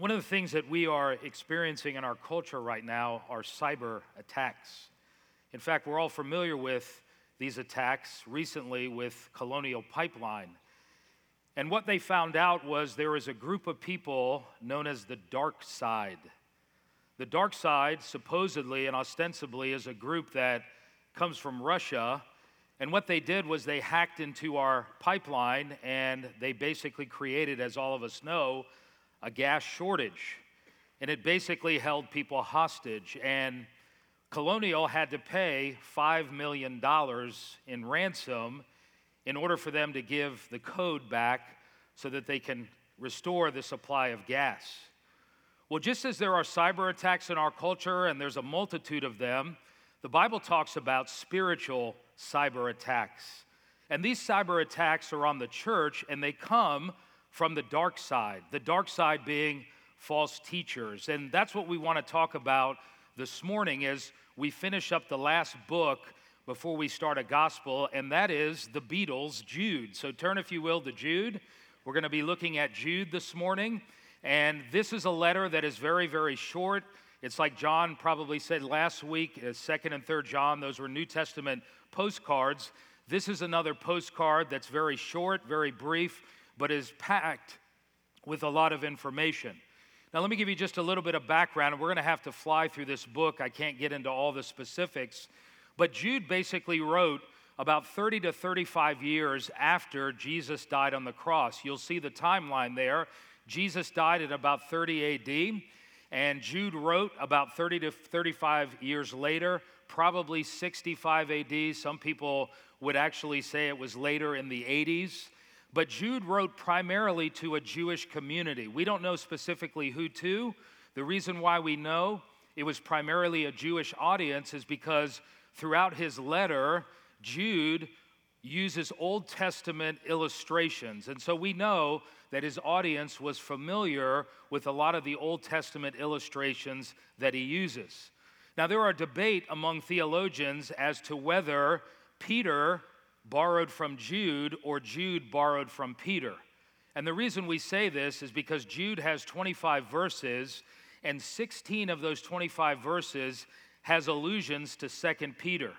One of the things that we are experiencing in our culture right now are cyber attacks. In fact, we're all familiar with these attacks recently with Colonial Pipeline. And what they found out was there was a group of people known as the dark side. The dark side, supposedly and ostensibly, is a group that comes from Russia. And what they did was they hacked into our pipeline and they basically created, as all of us know, a gas shortage. And it basically held people hostage. And Colonial had to pay $5 million in ransom in order for them to give the code back so that they can restore the supply of gas. Well, just as there are cyber attacks in our culture, and there's a multitude of them, the Bible talks about spiritual cyber attacks. And these cyber attacks are on the church, and they come from the dark side, the dark side being false teachers. And that's what we want to talk about this morning as we finish up the last book before we start a gospel, and that is the Beatles, Jude. So turn, if you will, to Jude. We're going to be looking at Jude this morning, and this is a letter that is very, very short. It's like John probably said last week, uh, second and third John, those were New Testament postcards. This is another postcard that's very short, very brief, but is packed with a lot of information. Now, let me give you just a little bit of background, we're going to have to fly through this book. I can't get into all the specifics, but Jude basically wrote about 30 to 35 years after Jesus died on the cross. You'll see the timeline there. Jesus died at about 30 AD, and Jude wrote about 30 to 35 years later, probably 65 AD. Some people would actually say it was later in the 80s. But Jude wrote primarily to a Jewish community. We don't know specifically who to. The reason why we know it was primarily a Jewish audience is because throughout his letter, Jude uses Old Testament illustrations. And so we know that his audience was familiar with a lot of the Old Testament illustrations that he uses. Now, there are debate among theologians as to whether Peter borrowed from Jude or Jude borrowed from Peter. And the reason we say this is because Jude has 25 verses, and 16 of those 25 verses has allusions to 2 Peter.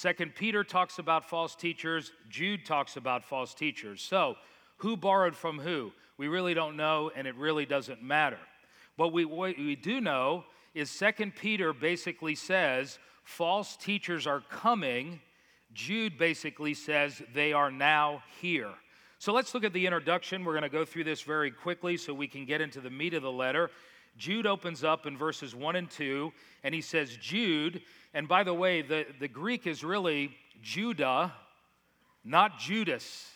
2 Peter talks about false teachers, Jude talks about false teachers. So, who borrowed from who? We really don't know, and it really doesn't matter. But we, what we do know is 2 Peter basically says false teachers are coming Jude basically says they are now here. So let's look at the introduction. We're going to go through this very quickly so we can get into the meat of the letter. Jude opens up in verses 1 and 2, and he says, Jude, and by the way, the, the Greek is really Judah, not Judas.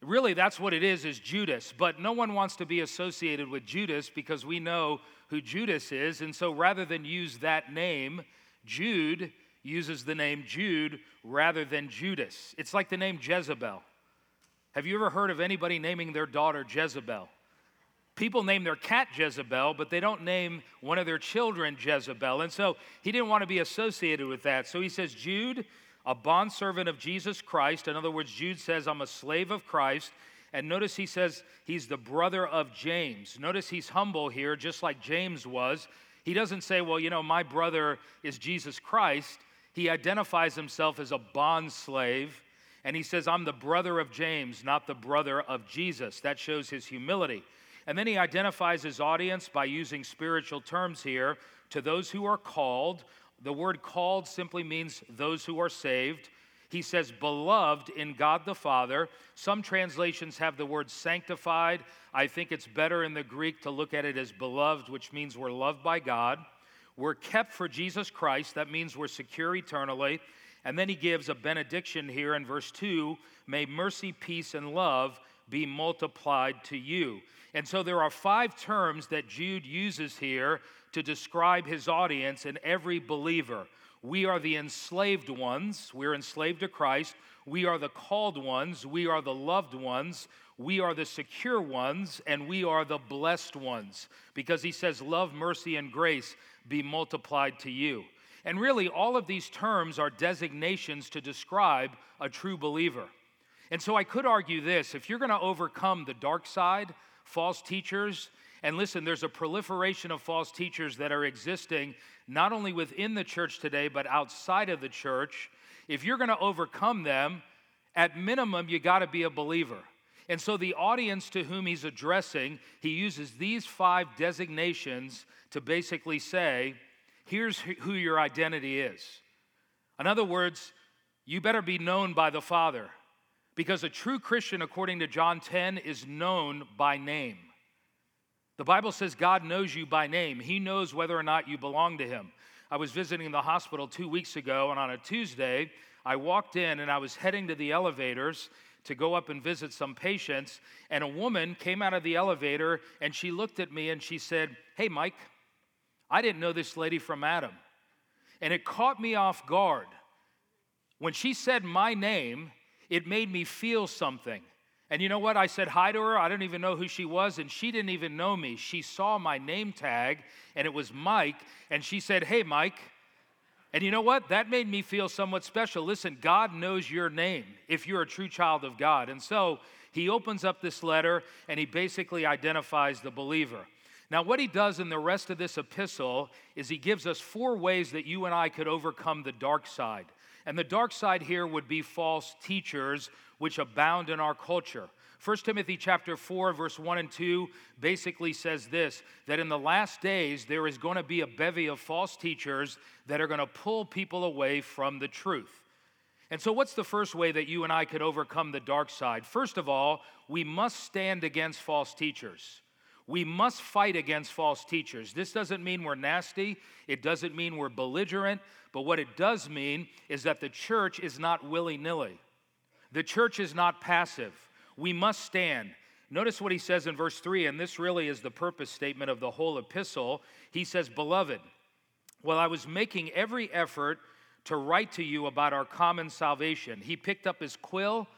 Really, that's what it is, is Judas. But no one wants to be associated with Judas because we know who Judas is. And so rather than use that name, Jude uses the name Jude rather than Judas. It's like the name Jezebel. Have you ever heard of anybody naming their daughter Jezebel? People name their cat Jezebel, but they don't name one of their children Jezebel. And so he didn't want to be associated with that. So he says, Jude, a bondservant of Jesus Christ. In other words, Jude says, I'm a slave of Christ. And notice he says he's the brother of James. Notice he's humble here, just like James was. He doesn't say, Well, you know, my brother is Jesus Christ. He identifies himself as a bond slave, and he says, I'm the brother of James, not the brother of Jesus. That shows his humility. And then he identifies his audience by using spiritual terms here to those who are called. The word called simply means those who are saved. He says, beloved in God the Father. Some translations have the word sanctified. I think it's better in the Greek to look at it as beloved, which means we're loved by God. We're kept for Jesus Christ. That means we're secure eternally. And then he gives a benediction here in verse 2 May mercy, peace, and love be multiplied to you. And so there are five terms that Jude uses here to describe his audience and every believer. We are the enslaved ones, we're enslaved to Christ. We are the called ones, we are the loved ones, we are the secure ones, and we are the blessed ones. Because he says, Love, mercy, and grace be multiplied to you. And really, all of these terms are designations to describe a true believer. And so I could argue this if you're going to overcome the dark side, false teachers, And listen, there's a proliferation of false teachers that are existing not only within the church today, but outside of the church. If you're going to overcome them, at minimum, you got to be a believer. And so, the audience to whom he's addressing, he uses these five designations to basically say, here's who your identity is. In other words, you better be known by the Father, because a true Christian, according to John 10, is known by name. The Bible says God knows you by name, He knows whether or not you belong to Him. I was visiting the hospital two weeks ago, and on a Tuesday, I walked in and I was heading to the elevators to go up and visit some patients, and a woman came out of the elevator and she looked at me and she said, Hey, Mike, I didn't know this lady from Adam. And it caught me off guard. When she said my name, it made me feel something. And you know what? I said hi to her. I didn't even know who she was, and she didn't even know me. She saw my name tag, and it was Mike, and she said, Hey, Mike. And you know what? That made me feel somewhat special. Listen, God knows your name if you're a true child of God. And so he opens up this letter and he basically identifies the believer. Now, what he does in the rest of this epistle is he gives us four ways that you and I could overcome the dark side. And the dark side here would be false teachers, which abound in our culture. 1 Timothy chapter 4 verse 1 and 2 basically says this that in the last days there is going to be a bevy of false teachers that are going to pull people away from the truth. And so what's the first way that you and I could overcome the dark side? First of all, we must stand against false teachers. We must fight against false teachers. This doesn't mean we're nasty, it doesn't mean we're belligerent, but what it does mean is that the church is not willy nilly. The church is not passive we must stand. Notice what he says in verse 3, and this really is the purpose statement of the whole epistle. He says, Beloved, while I was making every effort to write to you about our common salvation, he picked up his quill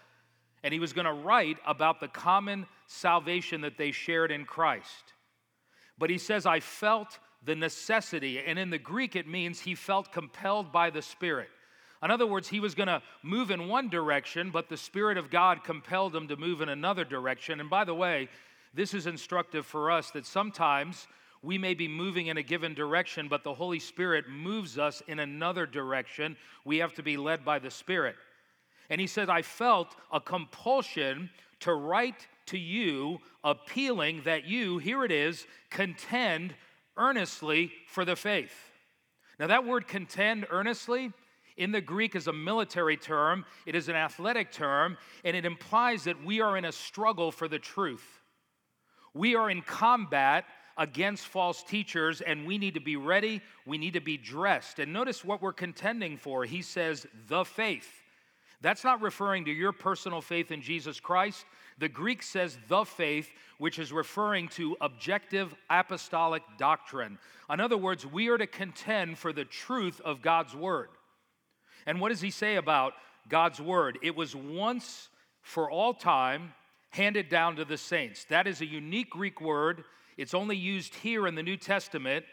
and he was going to write about the common salvation that they shared in Christ. But he says, I felt the necessity, and in the Greek it means he felt compelled by the Spirit. In other words, he was going to move in one direction, but the Spirit of God compelled him to move in another direction. And by the way, this is instructive for us that sometimes we may be moving in a given direction, but the Holy Spirit moves us in another direction. We have to be led by the Spirit. And he says, I felt a compulsion to write to you, appealing that you, here it is, contend earnestly for the faith. Now, that word contend earnestly in the Greek is a military term, it is an athletic term, and it implies that we are in a struggle for the truth. We are in combat against false teachers, and we need to be ready, we need to be dressed. And notice what we're contending for. He says, the faith. That's not referring to your personal faith in Jesus Christ. The Greek says the faith, which is referring to objective apostolic doctrine. In other words, we are to contend for the truth of God's word. And what does he say about God's word? It was once for all time handed down to the saints. That is a unique Greek word. It's only used here in the New Testament.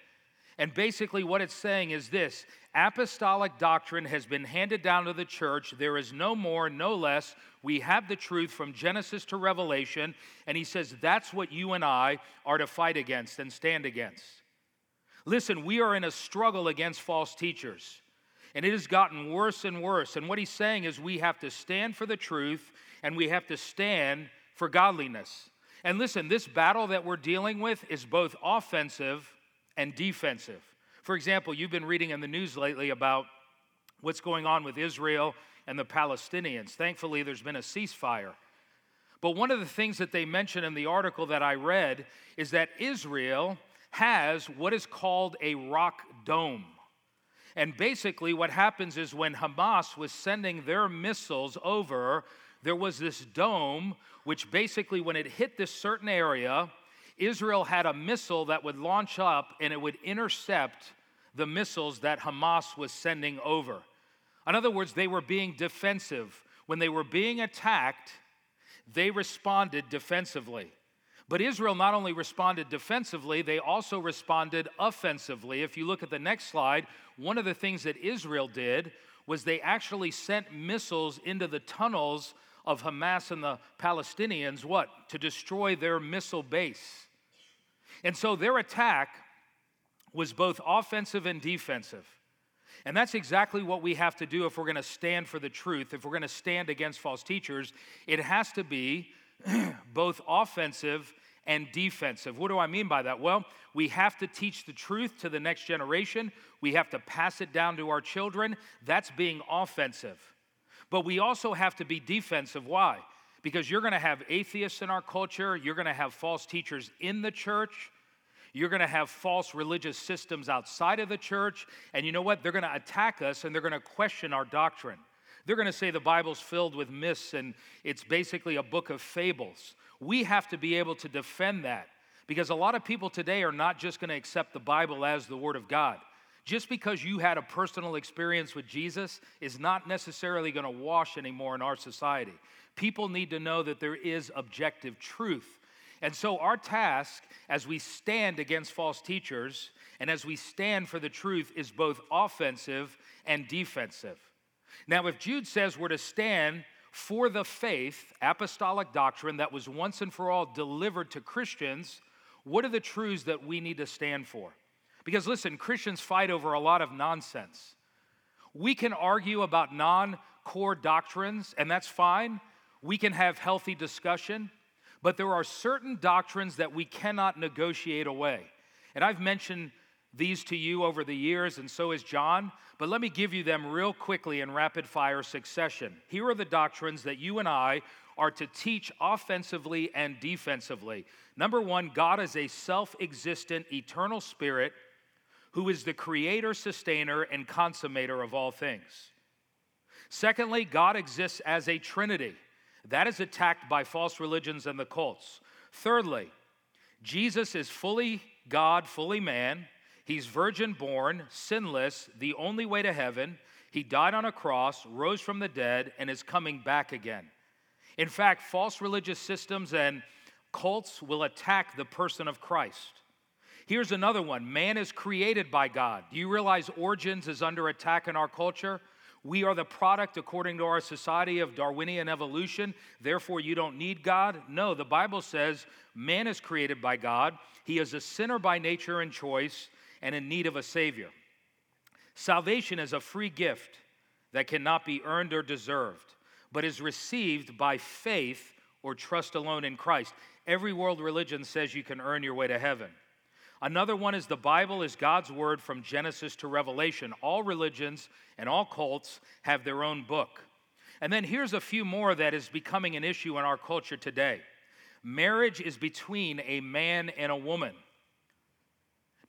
And basically, what it's saying is this apostolic doctrine has been handed down to the church. There is no more, no less. We have the truth from Genesis to Revelation. And he says that's what you and I are to fight against and stand against. Listen, we are in a struggle against false teachers. And it has gotten worse and worse. And what he's saying is we have to stand for the truth and we have to stand for godliness. And listen, this battle that we're dealing with is both offensive and defensive. For example, you've been reading in the news lately about what's going on with Israel and the Palestinians. Thankfully, there's been a ceasefire. But one of the things that they mention in the article that I read is that Israel has what is called a rock dome. And basically, what happens is when Hamas was sending their missiles over, there was this dome, which basically, when it hit this certain area, Israel had a missile that would launch up and it would intercept the missiles that Hamas was sending over. In other words, they were being defensive. When they were being attacked, they responded defensively. But Israel not only responded defensively, they also responded offensively. If you look at the next slide, one of the things that Israel did was they actually sent missiles into the tunnels of Hamas and the Palestinians, what? To destroy their missile base. And so their attack was both offensive and defensive. And that's exactly what we have to do if we're going to stand for the truth, if we're going to stand against false teachers. It has to be both offensive and defensive. What do I mean by that? Well, we have to teach the truth to the next generation, we have to pass it down to our children. That's being offensive. But we also have to be defensive. Why? Because you're going to have atheists in our culture, you're going to have false teachers in the church. You're going to have false religious systems outside of the church. And you know what? They're going to attack us and they're going to question our doctrine. They're going to say the Bible's filled with myths and it's basically a book of fables. We have to be able to defend that because a lot of people today are not just going to accept the Bible as the Word of God. Just because you had a personal experience with Jesus is not necessarily going to wash anymore in our society. People need to know that there is objective truth. And so, our task as we stand against false teachers and as we stand for the truth is both offensive and defensive. Now, if Jude says we're to stand for the faith, apostolic doctrine that was once and for all delivered to Christians, what are the truths that we need to stand for? Because listen, Christians fight over a lot of nonsense. We can argue about non core doctrines, and that's fine. We can have healthy discussion. But there are certain doctrines that we cannot negotiate away. And I've mentioned these to you over the years, and so has John. But let me give you them real quickly in rapid fire succession. Here are the doctrines that you and I are to teach offensively and defensively. Number one, God is a self existent, eternal spirit who is the creator, sustainer, and consummator of all things. Secondly, God exists as a trinity. That is attacked by false religions and the cults. Thirdly, Jesus is fully God, fully man. He's virgin born, sinless, the only way to heaven. He died on a cross, rose from the dead, and is coming back again. In fact, false religious systems and cults will attack the person of Christ. Here's another one man is created by God. Do you realize origins is under attack in our culture? We are the product, according to our society, of Darwinian evolution. Therefore, you don't need God. No, the Bible says man is created by God. He is a sinner by nature and choice and in need of a Savior. Salvation is a free gift that cannot be earned or deserved, but is received by faith or trust alone in Christ. Every world religion says you can earn your way to heaven. Another one is the Bible is God's word from Genesis to Revelation. All religions and all cults have their own book. And then here's a few more that is becoming an issue in our culture today marriage is between a man and a woman.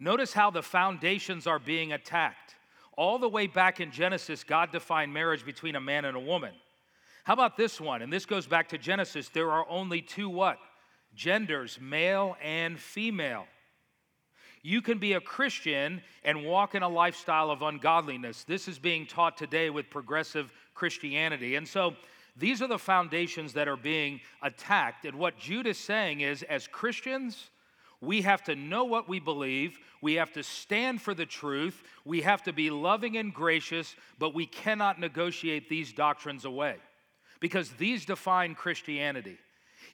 Notice how the foundations are being attacked. All the way back in Genesis, God defined marriage between a man and a woman. How about this one? And this goes back to Genesis. There are only two what? Genders, male and female. You can be a Christian and walk in a lifestyle of ungodliness. This is being taught today with progressive Christianity. And so these are the foundations that are being attacked. And what Jude is saying is, as Christians, we have to know what we believe. We have to stand for the truth. We have to be loving and gracious, but we cannot negotiate these doctrines away because these define Christianity.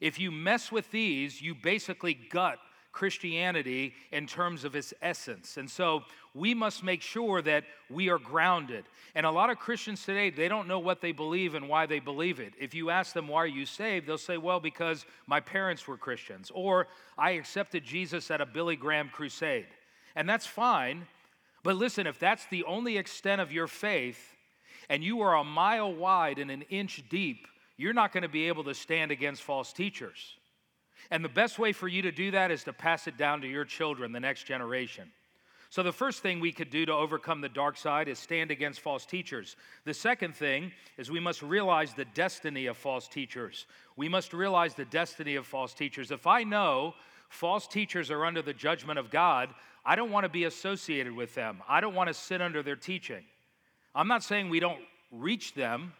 If you mess with these, you basically gut Christianity in terms of its essence. And so we must make sure that we are grounded. And a lot of Christians today, they don't know what they believe and why they believe it. If you ask them, why are you saved? They'll say, well, because my parents were Christians, or I accepted Jesus at a Billy Graham crusade. And that's fine. But listen, if that's the only extent of your faith, and you are a mile wide and an inch deep, you're not going to be able to stand against false teachers. And the best way for you to do that is to pass it down to your children, the next generation. So, the first thing we could do to overcome the dark side is stand against false teachers. The second thing is we must realize the destiny of false teachers. We must realize the destiny of false teachers. If I know false teachers are under the judgment of God, I don't want to be associated with them. I don't want to sit under their teaching. I'm not saying we don't reach them,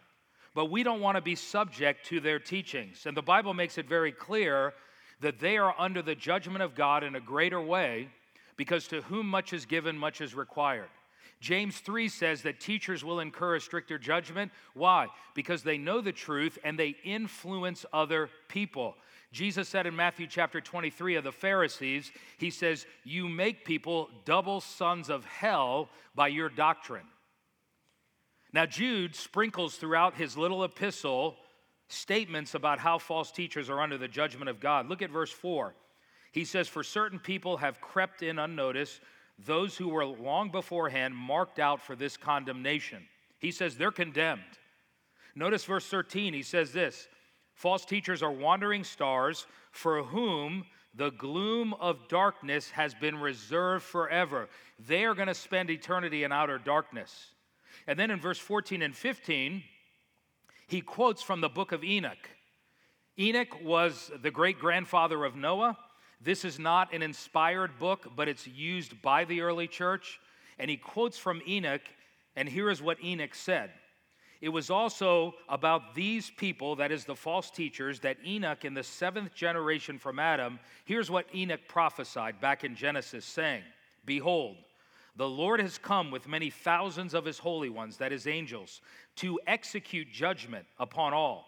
but we don't want to be subject to their teachings. And the Bible makes it very clear that they are under the judgment of God in a greater way because to whom much is given, much is required. James 3 says that teachers will incur a stricter judgment. Why? Because they know the truth and they influence other people. Jesus said in Matthew chapter 23 of the Pharisees, He says, You make people double sons of hell by your doctrine. Now, Jude sprinkles throughout his little epistle statements about how false teachers are under the judgment of God. Look at verse 4. He says, For certain people have crept in unnoticed, those who were long beforehand marked out for this condemnation. He says they're condemned. Notice verse 13, he says this False teachers are wandering stars for whom the gloom of darkness has been reserved forever. They are going to spend eternity in outer darkness. And then in verse 14 and 15, he quotes from the book of Enoch. Enoch was the great grandfather of Noah. This is not an inspired book, but it's used by the early church. And he quotes from Enoch, and here is what Enoch said. It was also about these people, that is the false teachers, that Enoch in the seventh generation from Adam, here's what Enoch prophesied back in Genesis, saying, Behold, the Lord has come with many thousands of his holy ones, that is, angels, to execute judgment upon all,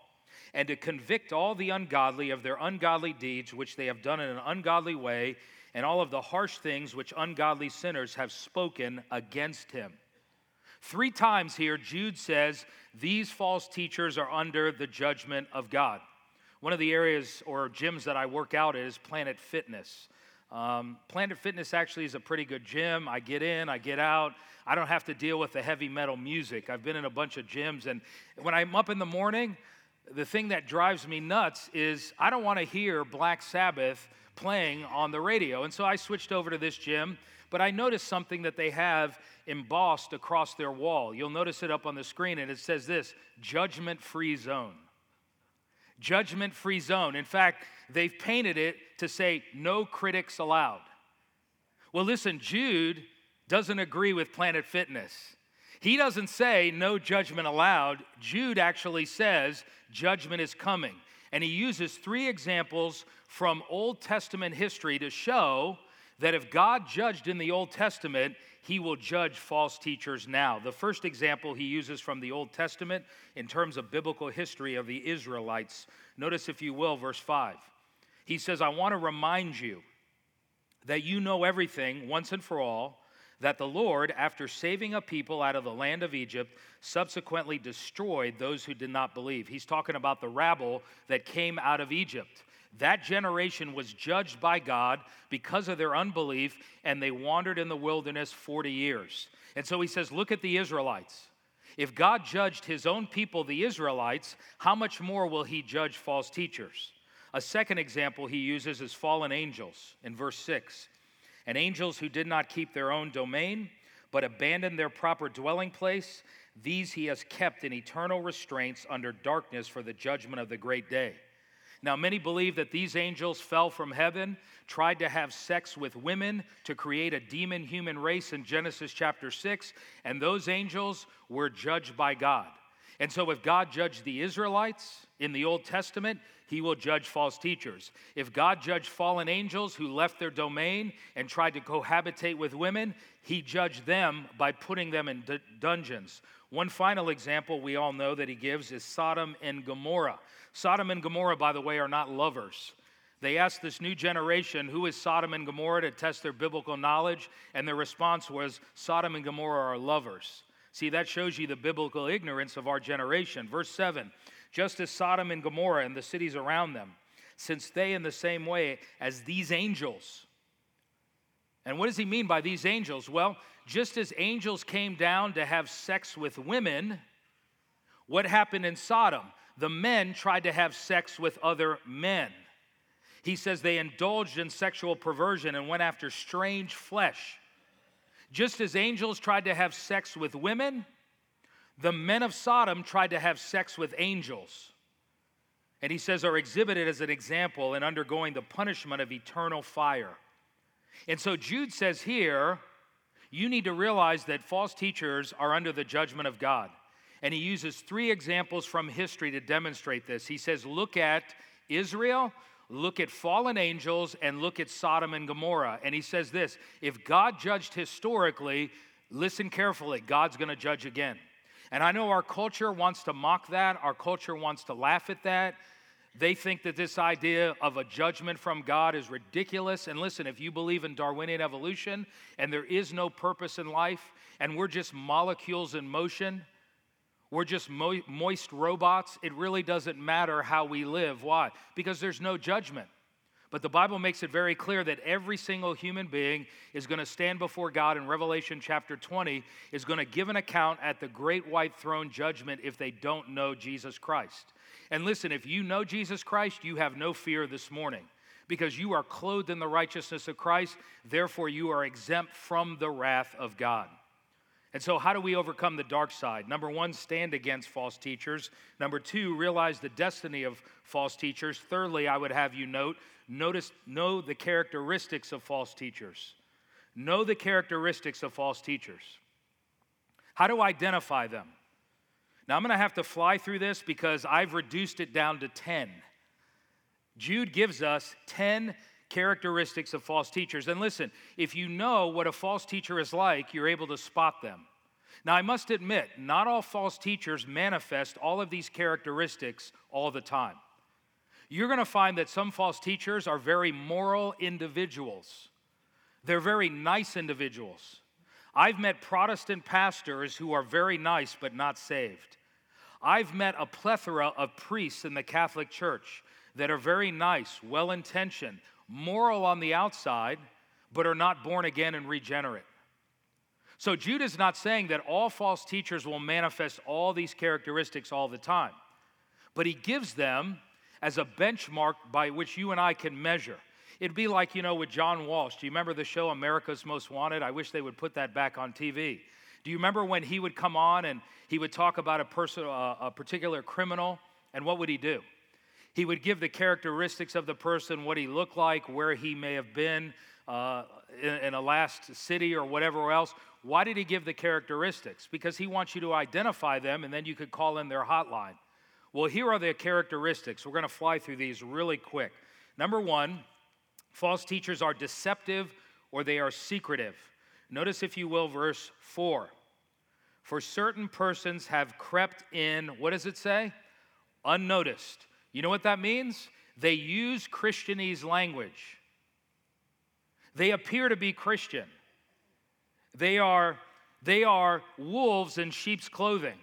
and to convict all the ungodly of their ungodly deeds which they have done in an ungodly way, and all of the harsh things which ungodly sinners have spoken against him. Three times here, Jude says these false teachers are under the judgment of God. One of the areas or gyms that I work out is Planet Fitness. Um, Planet Fitness actually is a pretty good gym. I get in, I get out. I don't have to deal with the heavy metal music. I've been in a bunch of gyms, and when I'm up in the morning, the thing that drives me nuts is I don't want to hear Black Sabbath playing on the radio. And so I switched over to this gym, but I noticed something that they have embossed across their wall. You'll notice it up on the screen, and it says this judgment free zone. Judgment free zone. In fact, they've painted it to say no critics allowed. Well, listen, Jude doesn't agree with Planet Fitness. He doesn't say no judgment allowed. Jude actually says judgment is coming. And he uses three examples from Old Testament history to show that if God judged in the Old Testament, he will judge false teachers now. The first example he uses from the Old Testament in terms of biblical history of the Israelites. Notice, if you will, verse 5. He says, I want to remind you that you know everything once and for all, that the Lord, after saving a people out of the land of Egypt, subsequently destroyed those who did not believe. He's talking about the rabble that came out of Egypt. That generation was judged by God because of their unbelief, and they wandered in the wilderness 40 years. And so he says, Look at the Israelites. If God judged his own people, the Israelites, how much more will he judge false teachers? A second example he uses is fallen angels in verse 6. And angels who did not keep their own domain, but abandoned their proper dwelling place, these he has kept in eternal restraints under darkness for the judgment of the great day. Now, many believe that these angels fell from heaven, tried to have sex with women to create a demon human race in Genesis chapter 6, and those angels were judged by God. And so, if God judged the Israelites in the Old Testament, he will judge false teachers. If God judged fallen angels who left their domain and tried to cohabitate with women, he judged them by putting them in d- dungeons. One final example we all know that he gives is Sodom and Gomorrah. Sodom and Gomorrah, by the way, are not lovers. They asked this new generation, who is Sodom and Gomorrah, to test their biblical knowledge, and their response was, Sodom and Gomorrah are lovers. See, that shows you the biblical ignorance of our generation. Verse 7 just as Sodom and Gomorrah and the cities around them, since they, in the same way as these angels. And what does he mean by these angels? Well, just as angels came down to have sex with women, what happened in Sodom? The men tried to have sex with other men. He says they indulged in sexual perversion and went after strange flesh. Just as angels tried to have sex with women, the men of Sodom tried to have sex with angels. And he says are exhibited as an example in undergoing the punishment of eternal fire. And so Jude says here, you need to realize that false teachers are under the judgment of God. And he uses three examples from history to demonstrate this. He says, look at Israel, look at fallen angels, and look at Sodom and Gomorrah. And he says this if God judged historically, listen carefully, God's going to judge again. And I know our culture wants to mock that, our culture wants to laugh at that. They think that this idea of a judgment from God is ridiculous. And listen, if you believe in Darwinian evolution and there is no purpose in life and we're just molecules in motion, we're just mo- moist robots, it really doesn't matter how we live. Why? Because there's no judgment. But the Bible makes it very clear that every single human being is going to stand before God in Revelation chapter 20, is going to give an account at the great white throne judgment if they don't know Jesus Christ. And listen, if you know Jesus Christ, you have no fear this morning because you are clothed in the righteousness of Christ. Therefore, you are exempt from the wrath of God. And so, how do we overcome the dark side? Number one, stand against false teachers. Number two, realize the destiny of false teachers. Thirdly, I would have you note, notice, know the characteristics of false teachers. Know the characteristics of false teachers. How to identify them? Now, I'm going to have to fly through this because I've reduced it down to 10. Jude gives us 10 characteristics of false teachers. And listen, if you know what a false teacher is like, you're able to spot them. Now, I must admit, not all false teachers manifest all of these characteristics all the time. You're going to find that some false teachers are very moral individuals, they're very nice individuals. I've met Protestant pastors who are very nice but not saved. I've met a plethora of priests in the Catholic Church that are very nice, well intentioned, moral on the outside, but are not born again and regenerate. So Jude is not saying that all false teachers will manifest all these characteristics all the time, but he gives them as a benchmark by which you and I can measure. It'd be like, you know, with John Walsh. Do you remember the show America's Most Wanted? I wish they would put that back on TV. Do you remember when he would come on and he would talk about a person, uh, a particular criminal, and what would he do? He would give the characteristics of the person, what he looked like, where he may have been uh, in, in a last city or whatever else. Why did he give the characteristics? Because he wants you to identify them, and then you could call in their hotline. Well, here are the characteristics. We're going to fly through these really quick. Number one, false teachers are deceptive or they are secretive. Notice, if you will, verse 4. For certain persons have crept in, what does it say? Unnoticed. You know what that means? They use Christianese language. They appear to be Christian. They are, they are wolves in sheep's clothing.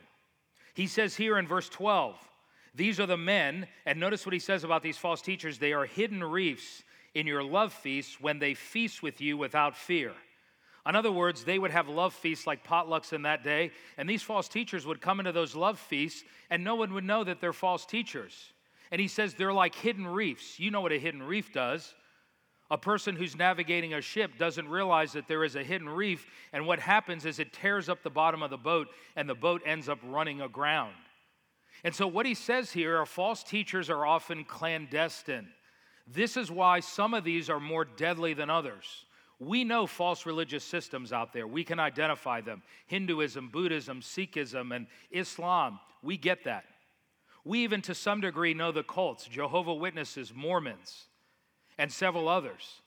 He says here in verse 12, these are the men, and notice what he says about these false teachers they are hidden reefs in your love feasts when they feast with you without fear. In other words, they would have love feasts like potlucks in that day, and these false teachers would come into those love feasts, and no one would know that they're false teachers. And he says they're like hidden reefs. You know what a hidden reef does. A person who's navigating a ship doesn't realize that there is a hidden reef, and what happens is it tears up the bottom of the boat, and the boat ends up running aground. And so, what he says here are false teachers are often clandestine. This is why some of these are more deadly than others. We know false religious systems out there. We can identify them Hinduism, Buddhism, Sikhism, and Islam. We get that. We even, to some degree, know the cults Jehovah Witnesses, Mormons, and several others.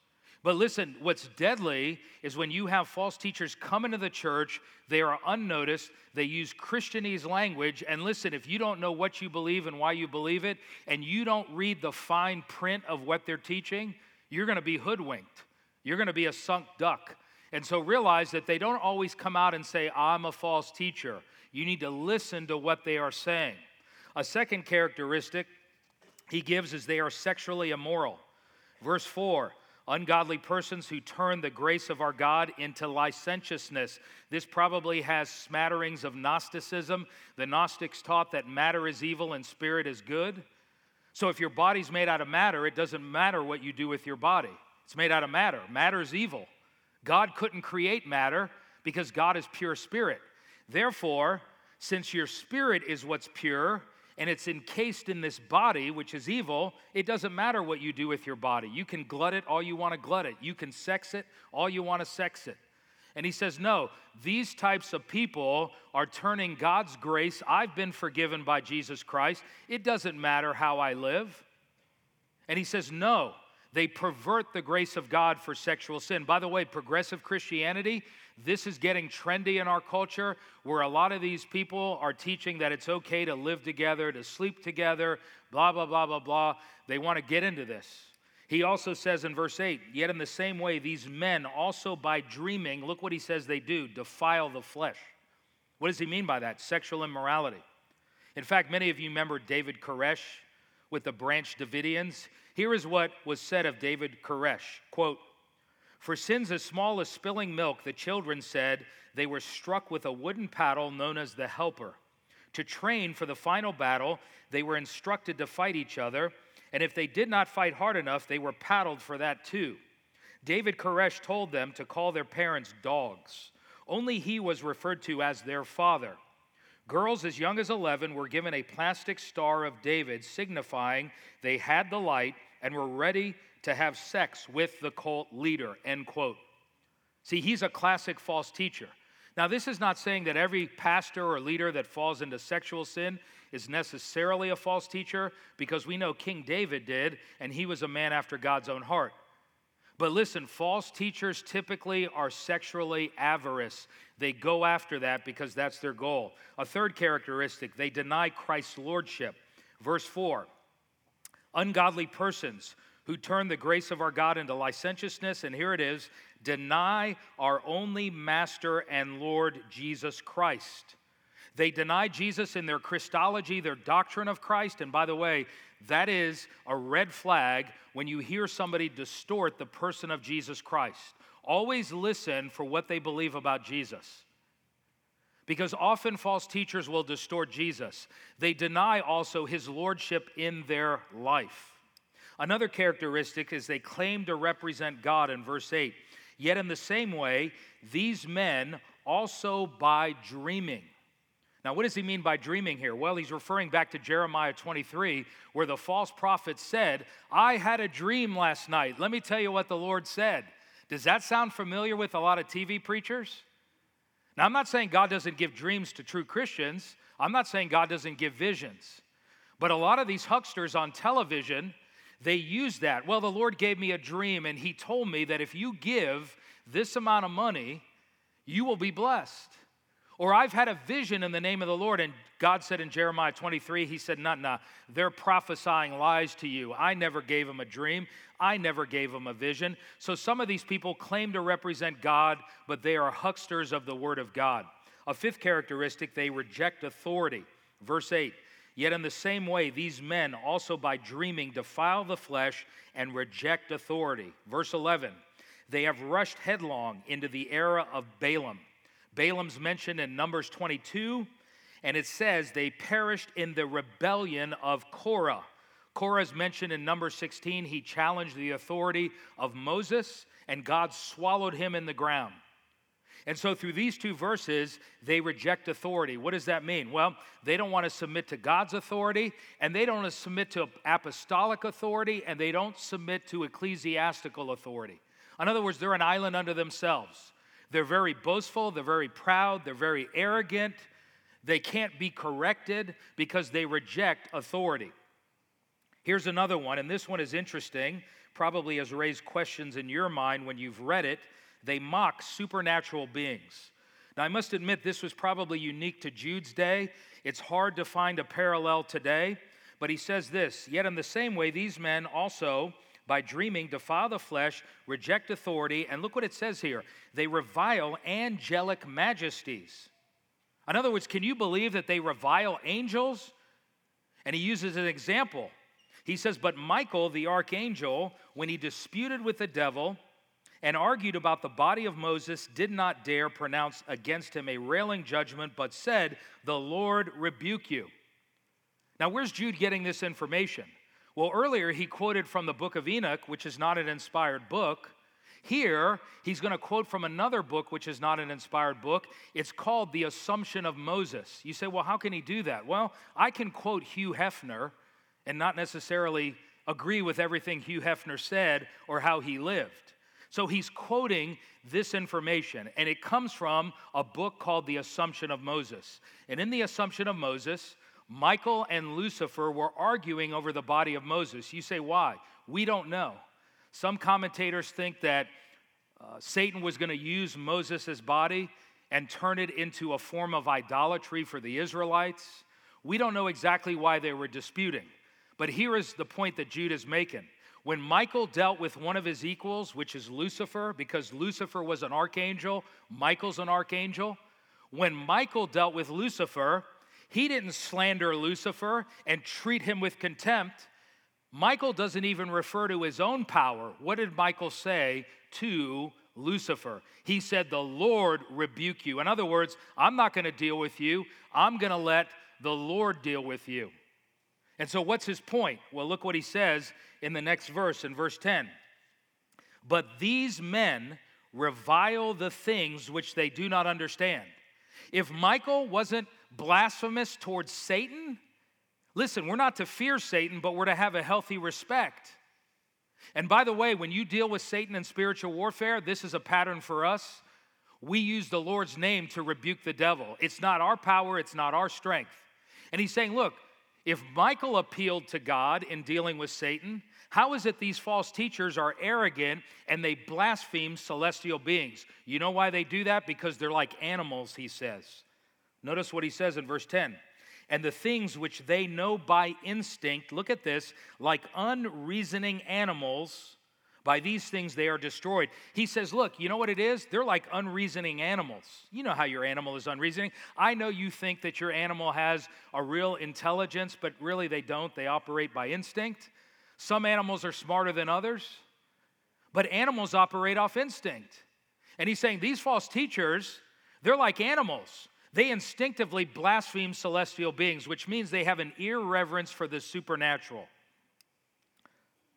But listen, what's deadly is when you have false teachers come into the church, they are unnoticed, they use Christianese language, and listen, if you don't know what you believe and why you believe it, and you don't read the fine print of what they're teaching, you're going to be hoodwinked. You're going to be a sunk duck. And so realize that they don't always come out and say, I'm a false teacher. You need to listen to what they are saying. A second characteristic he gives is they are sexually immoral. Verse 4 ungodly persons who turn the grace of our God into licentiousness. This probably has smatterings of Gnosticism. The Gnostics taught that matter is evil and spirit is good. So if your body's made out of matter, it doesn't matter what you do with your body. It's made out of matter. Matter is evil. God couldn't create matter because God is pure spirit. Therefore, since your spirit is what's pure and it's encased in this body, which is evil, it doesn't matter what you do with your body. You can glut it all you want to glut it, you can sex it all you want to sex it. And he says, No, these types of people are turning God's grace. I've been forgiven by Jesus Christ. It doesn't matter how I live. And he says, No, They pervert the grace of God for sexual sin. By the way, progressive Christianity, this is getting trendy in our culture where a lot of these people are teaching that it's okay to live together, to sleep together, blah, blah, blah, blah, blah. They want to get into this. He also says in verse 8, yet in the same way, these men also by dreaming, look what he says they do, defile the flesh. What does he mean by that? Sexual immorality. In fact, many of you remember David Koresh with the Branch Davidians. Here is what was said of David Koresh quote, For sins as small as spilling milk, the children said they were struck with a wooden paddle known as the helper. To train for the final battle, they were instructed to fight each other and if they did not fight hard enough, they were paddled for that too. David Koresh told them to call their parents dogs. Only he was referred to as their father. Girls as young as 11 were given a plastic star of David, signifying they had the light and were ready to have sex with the cult leader. End quote. See, he's a classic false teacher. Now, this is not saying that every pastor or leader that falls into sexual sin is necessarily a false teacher because we know King David did, and he was a man after God's own heart. But listen, false teachers typically are sexually avaricious. They go after that because that's their goal. A third characteristic, they deny Christ's lordship. Verse 4 Ungodly persons who turn the grace of our God into licentiousness, and here it is deny our only Master and Lord Jesus Christ. They deny Jesus in their Christology, their doctrine of Christ. And by the way, that is a red flag when you hear somebody distort the person of Jesus Christ. Always listen for what they believe about Jesus. Because often false teachers will distort Jesus. They deny also his lordship in their life. Another characteristic is they claim to represent God in verse 8. Yet, in the same way, these men also by dreaming. Now, what does he mean by dreaming here? Well, he's referring back to Jeremiah 23, where the false prophet said, I had a dream last night. Let me tell you what the Lord said. Does that sound familiar with a lot of TV preachers? Now, I'm not saying God doesn't give dreams to true Christians, I'm not saying God doesn't give visions. But a lot of these hucksters on television, they use that. Well, the Lord gave me a dream, and He told me that if you give this amount of money, you will be blessed. Or I've had a vision in the name of the Lord, and God said in Jeremiah 23, He said, Nah, nah, they're prophesying lies to you. I never gave them a dream, I never gave them a vision. So some of these people claim to represent God, but they are hucksters of the Word of God. A fifth characteristic, they reject authority. Verse 8, Yet in the same way, these men also by dreaming defile the flesh and reject authority. Verse 11, they have rushed headlong into the era of Balaam Balaam's mentioned in Numbers 22, and it says they perished in the rebellion of Korah. Korah is mentioned in Numbers 16. He challenged the authority of Moses, and God swallowed him in the ground. And so, through these two verses, they reject authority. What does that mean? Well, they don't want to submit to God's authority, and they don't want to submit to apostolic authority, and they don't submit to ecclesiastical authority. In other words, they're an island unto themselves. They're very boastful, they're very proud, they're very arrogant. They can't be corrected because they reject authority. Here's another one, and this one is interesting, probably has raised questions in your mind when you've read it. They mock supernatural beings. Now, I must admit, this was probably unique to Jude's day. It's hard to find a parallel today, but he says this Yet, in the same way, these men also by dreaming, defile the flesh, reject authority, and look what it says here they revile angelic majesties. In other words, can you believe that they revile angels? And he uses an example. He says, But Michael, the archangel, when he disputed with the devil and argued about the body of Moses, did not dare pronounce against him a railing judgment, but said, The Lord rebuke you. Now, where's Jude getting this information? Well, earlier he quoted from the book of Enoch, which is not an inspired book. Here, he's going to quote from another book, which is not an inspired book. It's called The Assumption of Moses. You say, well, how can he do that? Well, I can quote Hugh Hefner and not necessarily agree with everything Hugh Hefner said or how he lived. So he's quoting this information, and it comes from a book called The Assumption of Moses. And in The Assumption of Moses, Michael and Lucifer were arguing over the body of Moses. You say, why? We don't know. Some commentators think that uh, Satan was going to use Moses' body and turn it into a form of idolatry for the Israelites. We don't know exactly why they were disputing, but here is the point that Jude is making. When Michael dealt with one of his equals, which is Lucifer, because Lucifer was an archangel, Michael's an archangel. When Michael dealt with Lucifer, he didn't slander Lucifer and treat him with contempt. Michael doesn't even refer to his own power. What did Michael say to Lucifer? He said, The Lord rebuke you. In other words, I'm not going to deal with you, I'm going to let the Lord deal with you. And so, what's his point? Well, look what he says in the next verse, in verse 10. But these men revile the things which they do not understand. If Michael wasn't blasphemous towards Satan, listen, we're not to fear Satan, but we're to have a healthy respect. And by the way, when you deal with Satan in spiritual warfare, this is a pattern for us. We use the Lord's name to rebuke the devil. It's not our power, it's not our strength. And he's saying, look, if Michael appealed to God in dealing with Satan, how is it these false teachers are arrogant and they blaspheme celestial beings? You know why they do that? Because they're like animals, he says. Notice what he says in verse 10 and the things which they know by instinct, look at this, like unreasoning animals, by these things they are destroyed. He says, Look, you know what it is? They're like unreasoning animals. You know how your animal is unreasoning. I know you think that your animal has a real intelligence, but really they don't. They operate by instinct. Some animals are smarter than others, but animals operate off instinct. And he's saying these false teachers, they're like animals. They instinctively blaspheme celestial beings, which means they have an irreverence for the supernatural.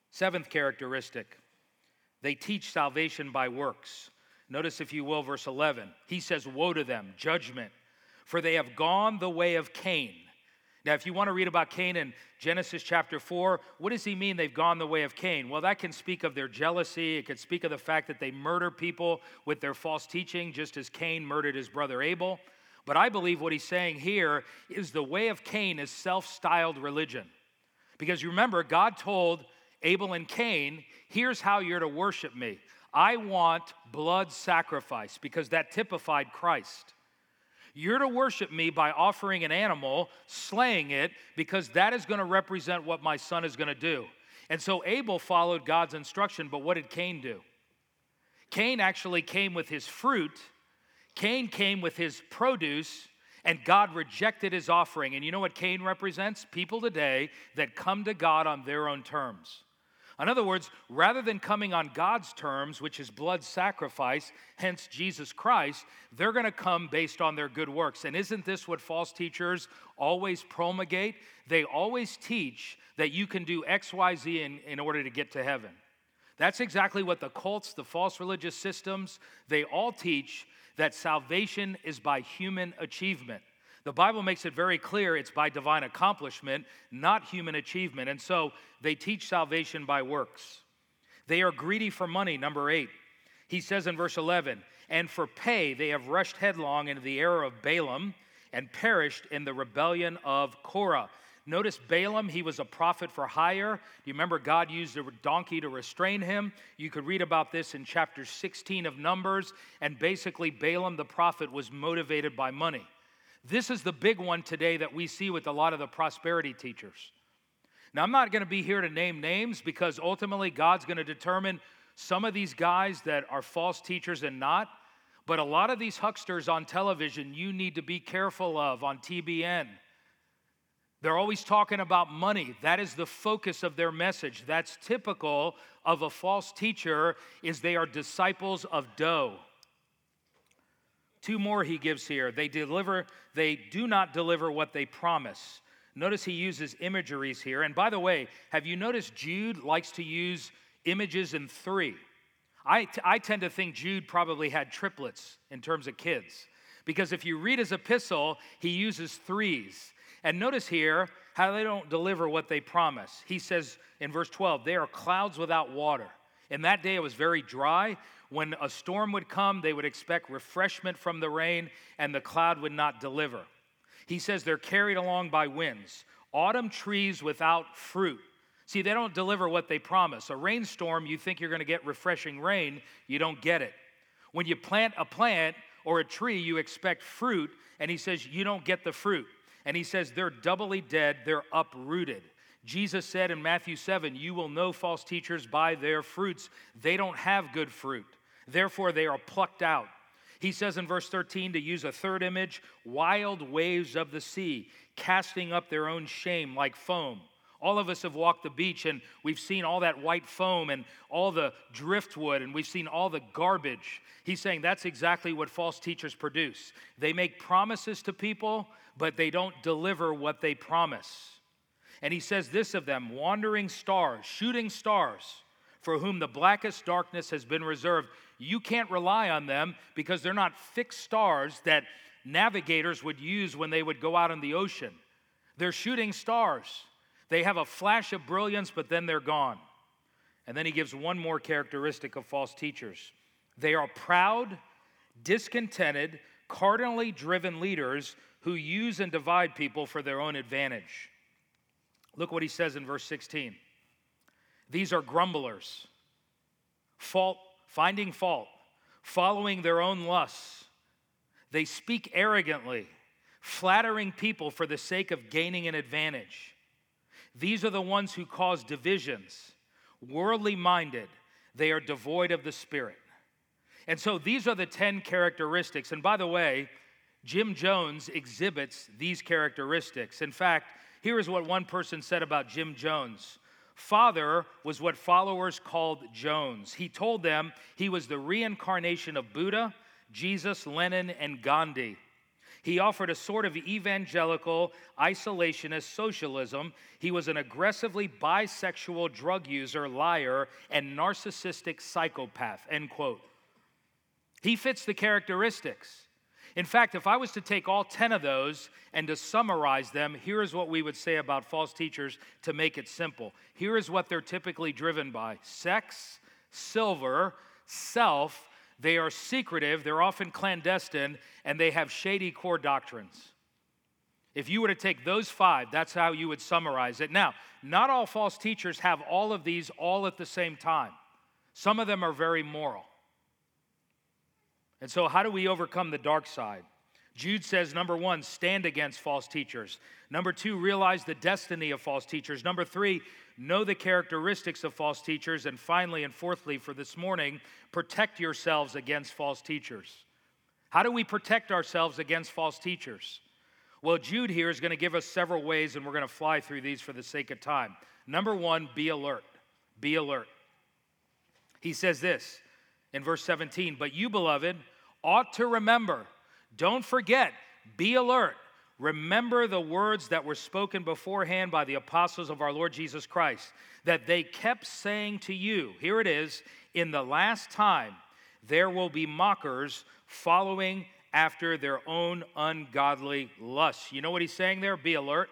Seventh characteristic they teach salvation by works. Notice, if you will, verse 11. He says, Woe to them, judgment, for they have gone the way of Cain. Now, if you want to read about Cain in Genesis chapter 4, what does he mean they've gone the way of Cain? Well, that can speak of their jealousy. It could speak of the fact that they murder people with their false teaching, just as Cain murdered his brother Abel. But I believe what he's saying here is the way of Cain is self styled religion. Because you remember, God told Abel and Cain, here's how you're to worship me. I want blood sacrifice because that typified Christ. You're to worship me by offering an animal, slaying it, because that is going to represent what my son is going to do. And so Abel followed God's instruction, but what did Cain do? Cain actually came with his fruit Cain came with his produce, and God rejected his offering. And you know what Cain represents? People today that come to God on their own terms. In other words, rather than coming on God's terms, which is blood sacrifice, hence Jesus Christ, they're going to come based on their good works. And isn't this what false teachers always promulgate? They always teach that you can do X, Y, Z in, in order to get to heaven. That's exactly what the cults, the false religious systems, they all teach that salvation is by human achievement. The Bible makes it very clear it's by divine accomplishment, not human achievement. And so they teach salvation by works. They are greedy for money, number eight. He says in verse 11, and for pay they have rushed headlong into the error of Balaam and perished in the rebellion of Korah. Notice Balaam, he was a prophet for hire. Do you remember God used a donkey to restrain him? You could read about this in chapter 16 of Numbers. And basically, Balaam the prophet was motivated by money. This is the big one today that we see with a lot of the prosperity teachers. Now, I'm not going to be here to name names because ultimately God's going to determine some of these guys that are false teachers and not. But a lot of these hucksters on television, you need to be careful of on TBN they're always talking about money. That is the focus of their message. That's typical of a false teacher is they are disciples of dough. Two more he gives here. They deliver they do not deliver what they promise. Notice he uses imageries here. And by the way, have you noticed Jude likes to use images in 3? I, t- I tend to think Jude probably had triplets in terms of kids. Because if you read his epistle, he uses threes. And notice here how they don't deliver what they promise. He says in verse 12, they are clouds without water. In that day, it was very dry. When a storm would come, they would expect refreshment from the rain, and the cloud would not deliver. He says they're carried along by winds. Autumn trees without fruit. See, they don't deliver what they promise. A rainstorm, you think you're going to get refreshing rain, you don't get it. When you plant a plant or a tree, you expect fruit, and he says you don't get the fruit. And he says they're doubly dead, they're uprooted. Jesus said in Matthew 7, You will know false teachers by their fruits. They don't have good fruit, therefore, they are plucked out. He says in verse 13 to use a third image wild waves of the sea, casting up their own shame like foam. All of us have walked the beach and we've seen all that white foam and all the driftwood and we've seen all the garbage. He's saying that's exactly what false teachers produce. They make promises to people, but they don't deliver what they promise. And he says this of them wandering stars, shooting stars, for whom the blackest darkness has been reserved. You can't rely on them because they're not fixed stars that navigators would use when they would go out in the ocean. They're shooting stars. They have a flash of brilliance, but then they're gone. And then he gives one more characteristic of false teachers they are proud, discontented, cardinally driven leaders who use and divide people for their own advantage. Look what he says in verse 16. These are grumblers, fault, finding fault, following their own lusts. They speak arrogantly, flattering people for the sake of gaining an advantage. These are the ones who cause divisions, worldly minded. They are devoid of the Spirit. And so these are the 10 characteristics. And by the way, Jim Jones exhibits these characteristics. In fact, here is what one person said about Jim Jones. Father was what followers called Jones. He told them he was the reincarnation of Buddha, Jesus, Lenin, and Gandhi. He offered a sort of evangelical, isolationist socialism. He was an aggressively bisexual drug user, liar, and narcissistic psychopath. End quote. He fits the characteristics. In fact, if I was to take all 10 of those and to summarize them, here is what we would say about false teachers to make it simple. Here is what they're typically driven by sex, silver, self, they are secretive, they're often clandestine, and they have shady core doctrines. If you were to take those five, that's how you would summarize it. Now, not all false teachers have all of these all at the same time. Some of them are very moral. And so, how do we overcome the dark side? Jude says, number one, stand against false teachers. Number two, realize the destiny of false teachers. Number three, know the characteristics of false teachers. And finally, and fourthly, for this morning, protect yourselves against false teachers. How do we protect ourselves against false teachers? Well, Jude here is going to give us several ways, and we're going to fly through these for the sake of time. Number one, be alert. Be alert. He says this in verse 17 But you, beloved, ought to remember, don't forget, be alert Remember the words that were spoken beforehand by the apostles of our Lord Jesus Christ, that they kept saying to you, here it is, in the last time there will be mockers following after their own ungodly lusts. You know what he's saying there? Be alert.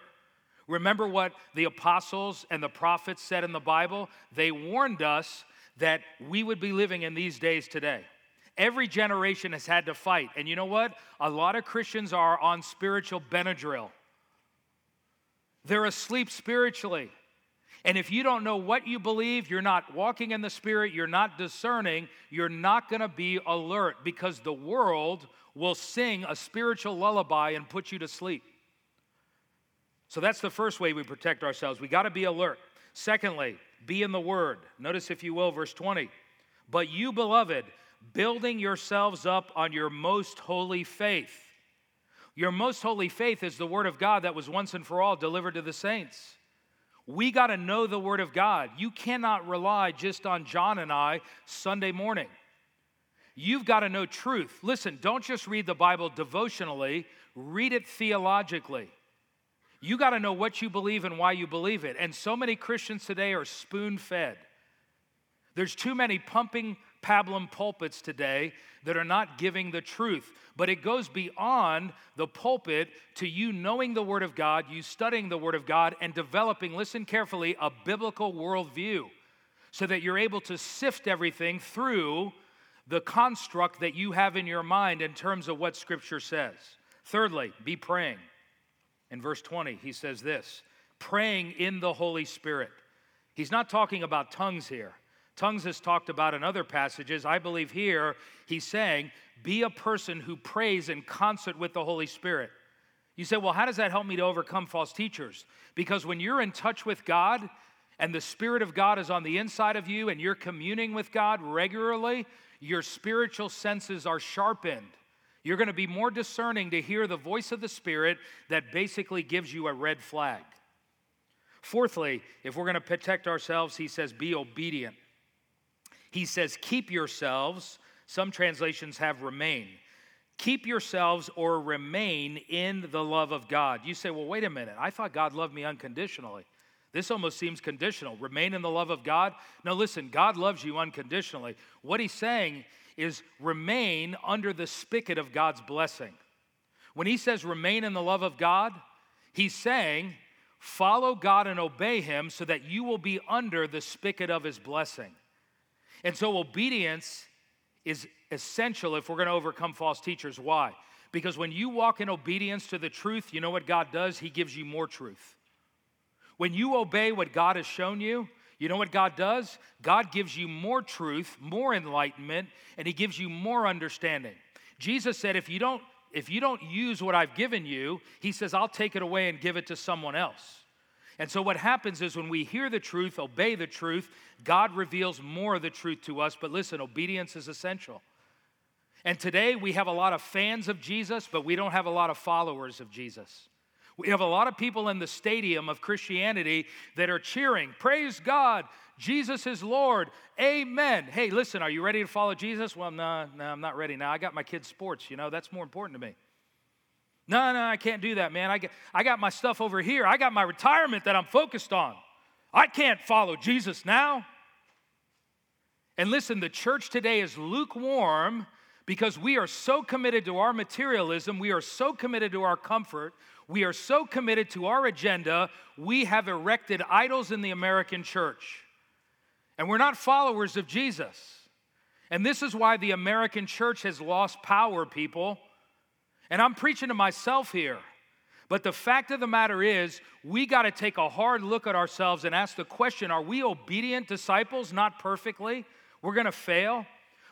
Remember what the apostles and the prophets said in the Bible? They warned us that we would be living in these days today. Every generation has had to fight. And you know what? A lot of Christians are on spiritual Benadryl. They're asleep spiritually. And if you don't know what you believe, you're not walking in the Spirit, you're not discerning, you're not going to be alert because the world will sing a spiritual lullaby and put you to sleep. So that's the first way we protect ourselves. We got to be alert. Secondly, be in the Word. Notice, if you will, verse 20. But you, beloved, building yourselves up on your most holy faith. Your most holy faith is the Word of God that was once and for all delivered to the saints. We got to know the Word of God. You cannot rely just on John and I Sunday morning. You've got to know truth. Listen, don't just read the Bible devotionally, read it theologically. You got to know what you believe and why you believe it. And so many Christians today are spoon fed. There's too many pumping pablum pulpits today that are not giving the truth. But it goes beyond the pulpit to you knowing the Word of God, you studying the Word of God, and developing, listen carefully, a biblical worldview so that you're able to sift everything through the construct that you have in your mind in terms of what Scripture says. Thirdly, be praying. In verse 20, he says this praying in the Holy Spirit. He's not talking about tongues here. Tongues is talked about in other passages. I believe here he's saying, be a person who prays in concert with the Holy Spirit. You say, well, how does that help me to overcome false teachers? Because when you're in touch with God and the Spirit of God is on the inside of you and you're communing with God regularly, your spiritual senses are sharpened. You're going to be more discerning to hear the voice of the Spirit that basically gives you a red flag. Fourthly, if we're going to protect ourselves, he says, be obedient. He says, keep yourselves. Some translations have remain. Keep yourselves or remain in the love of God. You say, well, wait a minute. I thought God loved me unconditionally. This almost seems conditional. Remain in the love of God. No, listen, God loves you unconditionally. What he's saying is remain under the spigot of God's blessing. When he says remain in the love of God, he's saying follow God and obey him so that you will be under the spigot of his blessing. And so obedience is essential if we're going to overcome false teachers. Why? Because when you walk in obedience to the truth, you know what God does? He gives you more truth. When you obey what God has shown you, you know what God does? God gives you more truth, more enlightenment, and he gives you more understanding. Jesus said if you don't if you don't use what I've given you, he says I'll take it away and give it to someone else. And so, what happens is when we hear the truth, obey the truth, God reveals more of the truth to us. But listen, obedience is essential. And today we have a lot of fans of Jesus, but we don't have a lot of followers of Jesus. We have a lot of people in the stadium of Christianity that are cheering, Praise God, Jesus is Lord, Amen. Hey, listen, are you ready to follow Jesus? Well, no, no, I'm not ready now. I got my kids' sports, you know, that's more important to me. No, no, I can't do that, man. I got, I got my stuff over here. I got my retirement that I'm focused on. I can't follow Jesus now. And listen, the church today is lukewarm because we are so committed to our materialism, we are so committed to our comfort, we are so committed to our agenda, we have erected idols in the American church. And we're not followers of Jesus. And this is why the American church has lost power, people. And I'm preaching to myself here. But the fact of the matter is, we got to take a hard look at ourselves and ask the question are we obedient disciples? Not perfectly. We're going to fail.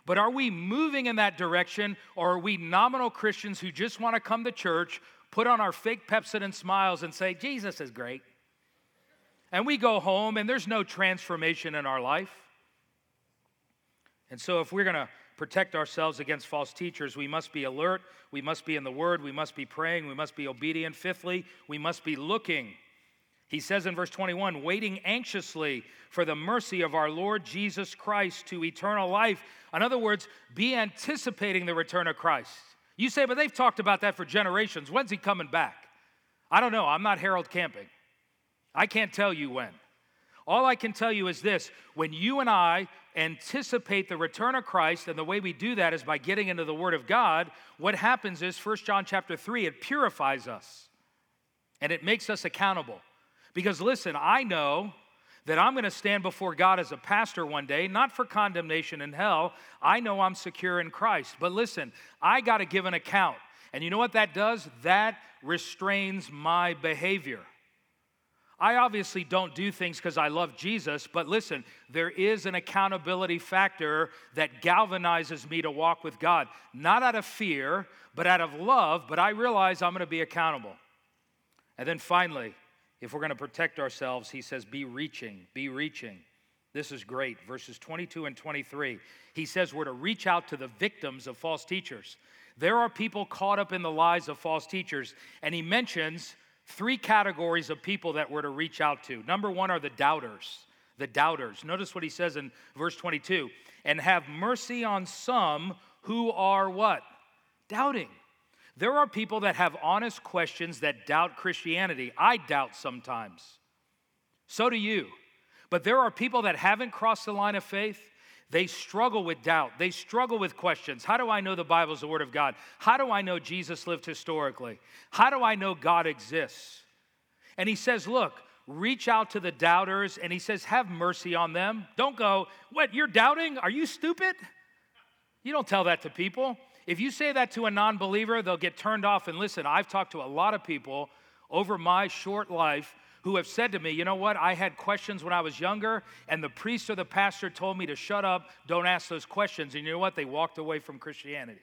But are we moving in that direction, or are we nominal Christians who just want to come to church, put on our fake Pepsodent smiles, and say, Jesus is great? And we go home, and there's no transformation in our life. And so, if we're going to protect ourselves against false teachers, we must be alert, we must be in the Word, we must be praying, we must be obedient. Fifthly, we must be looking. He says in verse 21 waiting anxiously for the mercy of our Lord Jesus Christ to eternal life. In other words, be anticipating the return of Christ. You say, but they've talked about that for generations. When's he coming back? I don't know. I'm not Harold Camping. I can't tell you when. All I can tell you is this when you and I anticipate the return of Christ, and the way we do that is by getting into the Word of God, what happens is 1 John chapter 3, it purifies us and it makes us accountable. Because listen, I know that I'm going to stand before God as a pastor one day, not for condemnation in hell. I know I'm secure in Christ. But listen, I got to give an account. And you know what that does? That restrains my behavior. I obviously don't do things because I love Jesus, but listen, there is an accountability factor that galvanizes me to walk with God, not out of fear, but out of love. But I realize I'm going to be accountable. And then finally, if we're going to protect ourselves, he says, be reaching, be reaching. This is great. Verses 22 and 23. He says we're to reach out to the victims of false teachers. There are people caught up in the lies of false teachers, and he mentions three categories of people that we're to reach out to. Number one are the doubters. The doubters. Notice what he says in verse 22 and have mercy on some who are what? Doubting. There are people that have honest questions that doubt Christianity. I doubt sometimes. So do you. But there are people that haven't crossed the line of faith they struggle with doubt. They struggle with questions. How do I know the Bible is the Word of God? How do I know Jesus lived historically? How do I know God exists? And he says, Look, reach out to the doubters, and he says, Have mercy on them. Don't go, What, you're doubting? Are you stupid? You don't tell that to people. If you say that to a non believer, they'll get turned off. And listen, I've talked to a lot of people over my short life who have said to me, you know what, I had questions when I was younger, and the priest or the pastor told me to shut up, don't ask those questions. And you know what? They walked away from Christianity.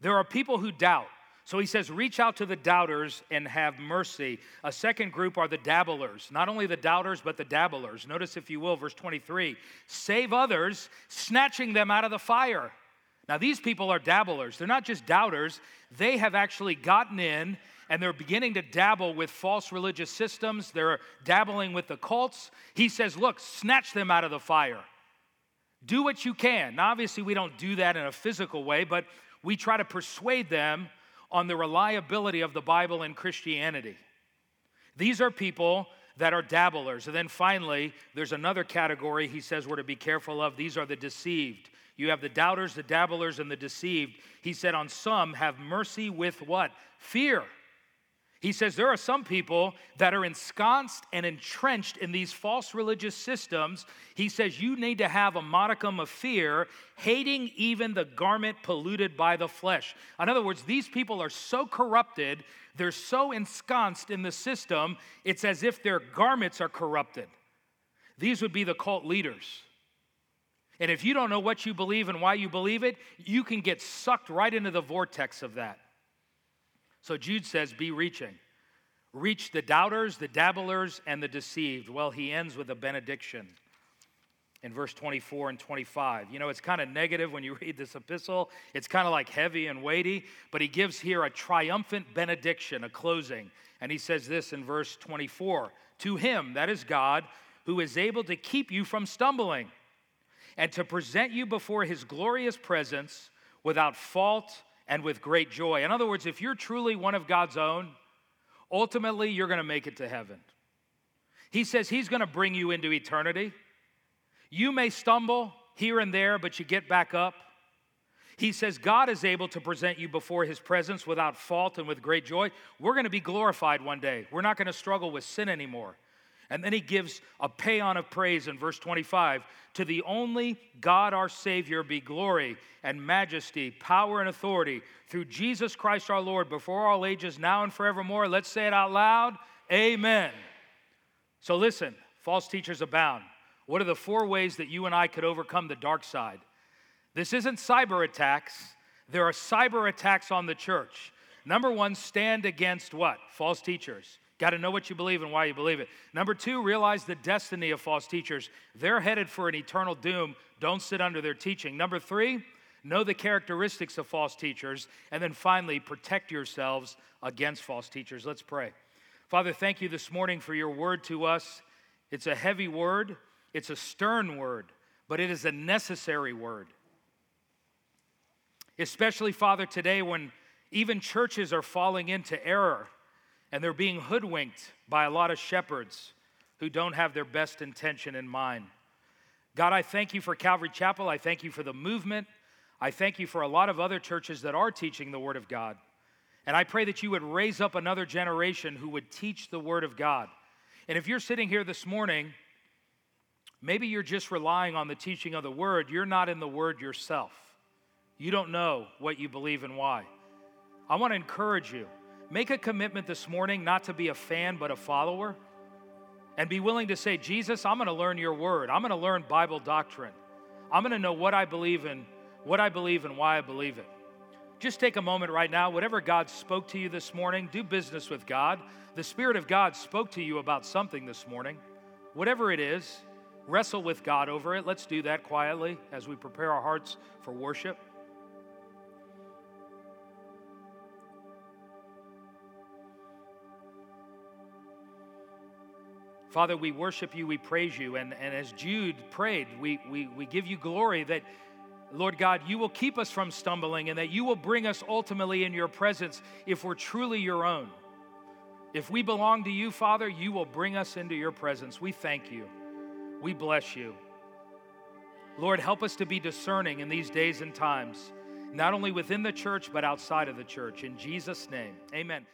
There are people who doubt. So he says, reach out to the doubters and have mercy. A second group are the dabblers. Not only the doubters, but the dabblers. Notice, if you will, verse 23 save others, snatching them out of the fire. Now, these people are dabblers. They're not just doubters, they have actually gotten in and they're beginning to dabble with false religious systems. They're dabbling with the cults. He says, Look, snatch them out of the fire. Do what you can. Now, obviously, we don't do that in a physical way, but we try to persuade them on the reliability of the Bible and Christianity. These are people that are dabblers. And then finally, there's another category he says we're to be careful of. These are the deceived. You have the doubters, the dabblers, and the deceived. He said, On some, have mercy with what? Fear. He says there are some people that are ensconced and entrenched in these false religious systems. He says you need to have a modicum of fear, hating even the garment polluted by the flesh. In other words, these people are so corrupted, they're so ensconced in the system, it's as if their garments are corrupted. These would be the cult leaders. And if you don't know what you believe and why you believe it, you can get sucked right into the vortex of that. So Jude says, Be reaching. Reach the doubters, the dabblers, and the deceived. Well, he ends with a benediction in verse 24 and 25. You know, it's kind of negative when you read this epistle. It's kind of like heavy and weighty, but he gives here a triumphant benediction, a closing. And he says this in verse 24 To him, that is God, who is able to keep you from stumbling and to present you before his glorious presence without fault and with great joy. In other words, if you're truly one of God's own, ultimately you're going to make it to heaven. He says He's going to bring you into eternity. You may stumble here and there, but you get back up. He says God is able to present you before His presence without fault and with great joy. We're going to be glorified one day. We're not going to struggle with sin anymore. And then he gives a paean of praise in verse 25 To the only God our Savior be glory and majesty, power and authority through Jesus Christ our Lord before all ages, now and forevermore. Let's say it out loud Amen. So listen, false teachers abound. What are the four ways that you and I could overcome the dark side? This isn't cyber attacks, there are cyber attacks on the church. Number one, stand against what? False teachers. Got to know what you believe and why you believe it. Number two, realize the destiny of false teachers. They're headed for an eternal doom. Don't sit under their teaching. Number three, know the characteristics of false teachers. And then finally, protect yourselves against false teachers. Let's pray. Father, thank you this morning for your word to us. It's a heavy word, it's a stern word, but it is a necessary word. Especially, Father, today when even churches are falling into error and they're being hoodwinked by a lot of shepherds who don't have their best intention in mind. God, I thank you for Calvary Chapel. I thank you for the movement. I thank you for a lot of other churches that are teaching the Word of God. And I pray that you would raise up another generation who would teach the Word of God. And if you're sitting here this morning, maybe you're just relying on the teaching of the Word, you're not in the Word yourself. You don't know what you believe and why. I want to encourage you Make a commitment this morning not to be a fan, but a follower. And be willing to say, Jesus, I'm going to learn your word. I'm going to learn Bible doctrine. I'm going to know what I believe in, what I believe and why I believe it. Just take a moment right now. Whatever God spoke to you this morning, do business with God. The Spirit of God spoke to you about something this morning. Whatever it is, wrestle with God over it. Let's do that quietly as we prepare our hearts for worship. Father, we worship you, we praise you. And, and as Jude prayed, we, we, we give you glory that, Lord God, you will keep us from stumbling and that you will bring us ultimately in your presence if we're truly your own. If we belong to you, Father, you will bring us into your presence. We thank you. We bless you. Lord, help us to be discerning in these days and times, not only within the church, but outside of the church. In Jesus' name, amen.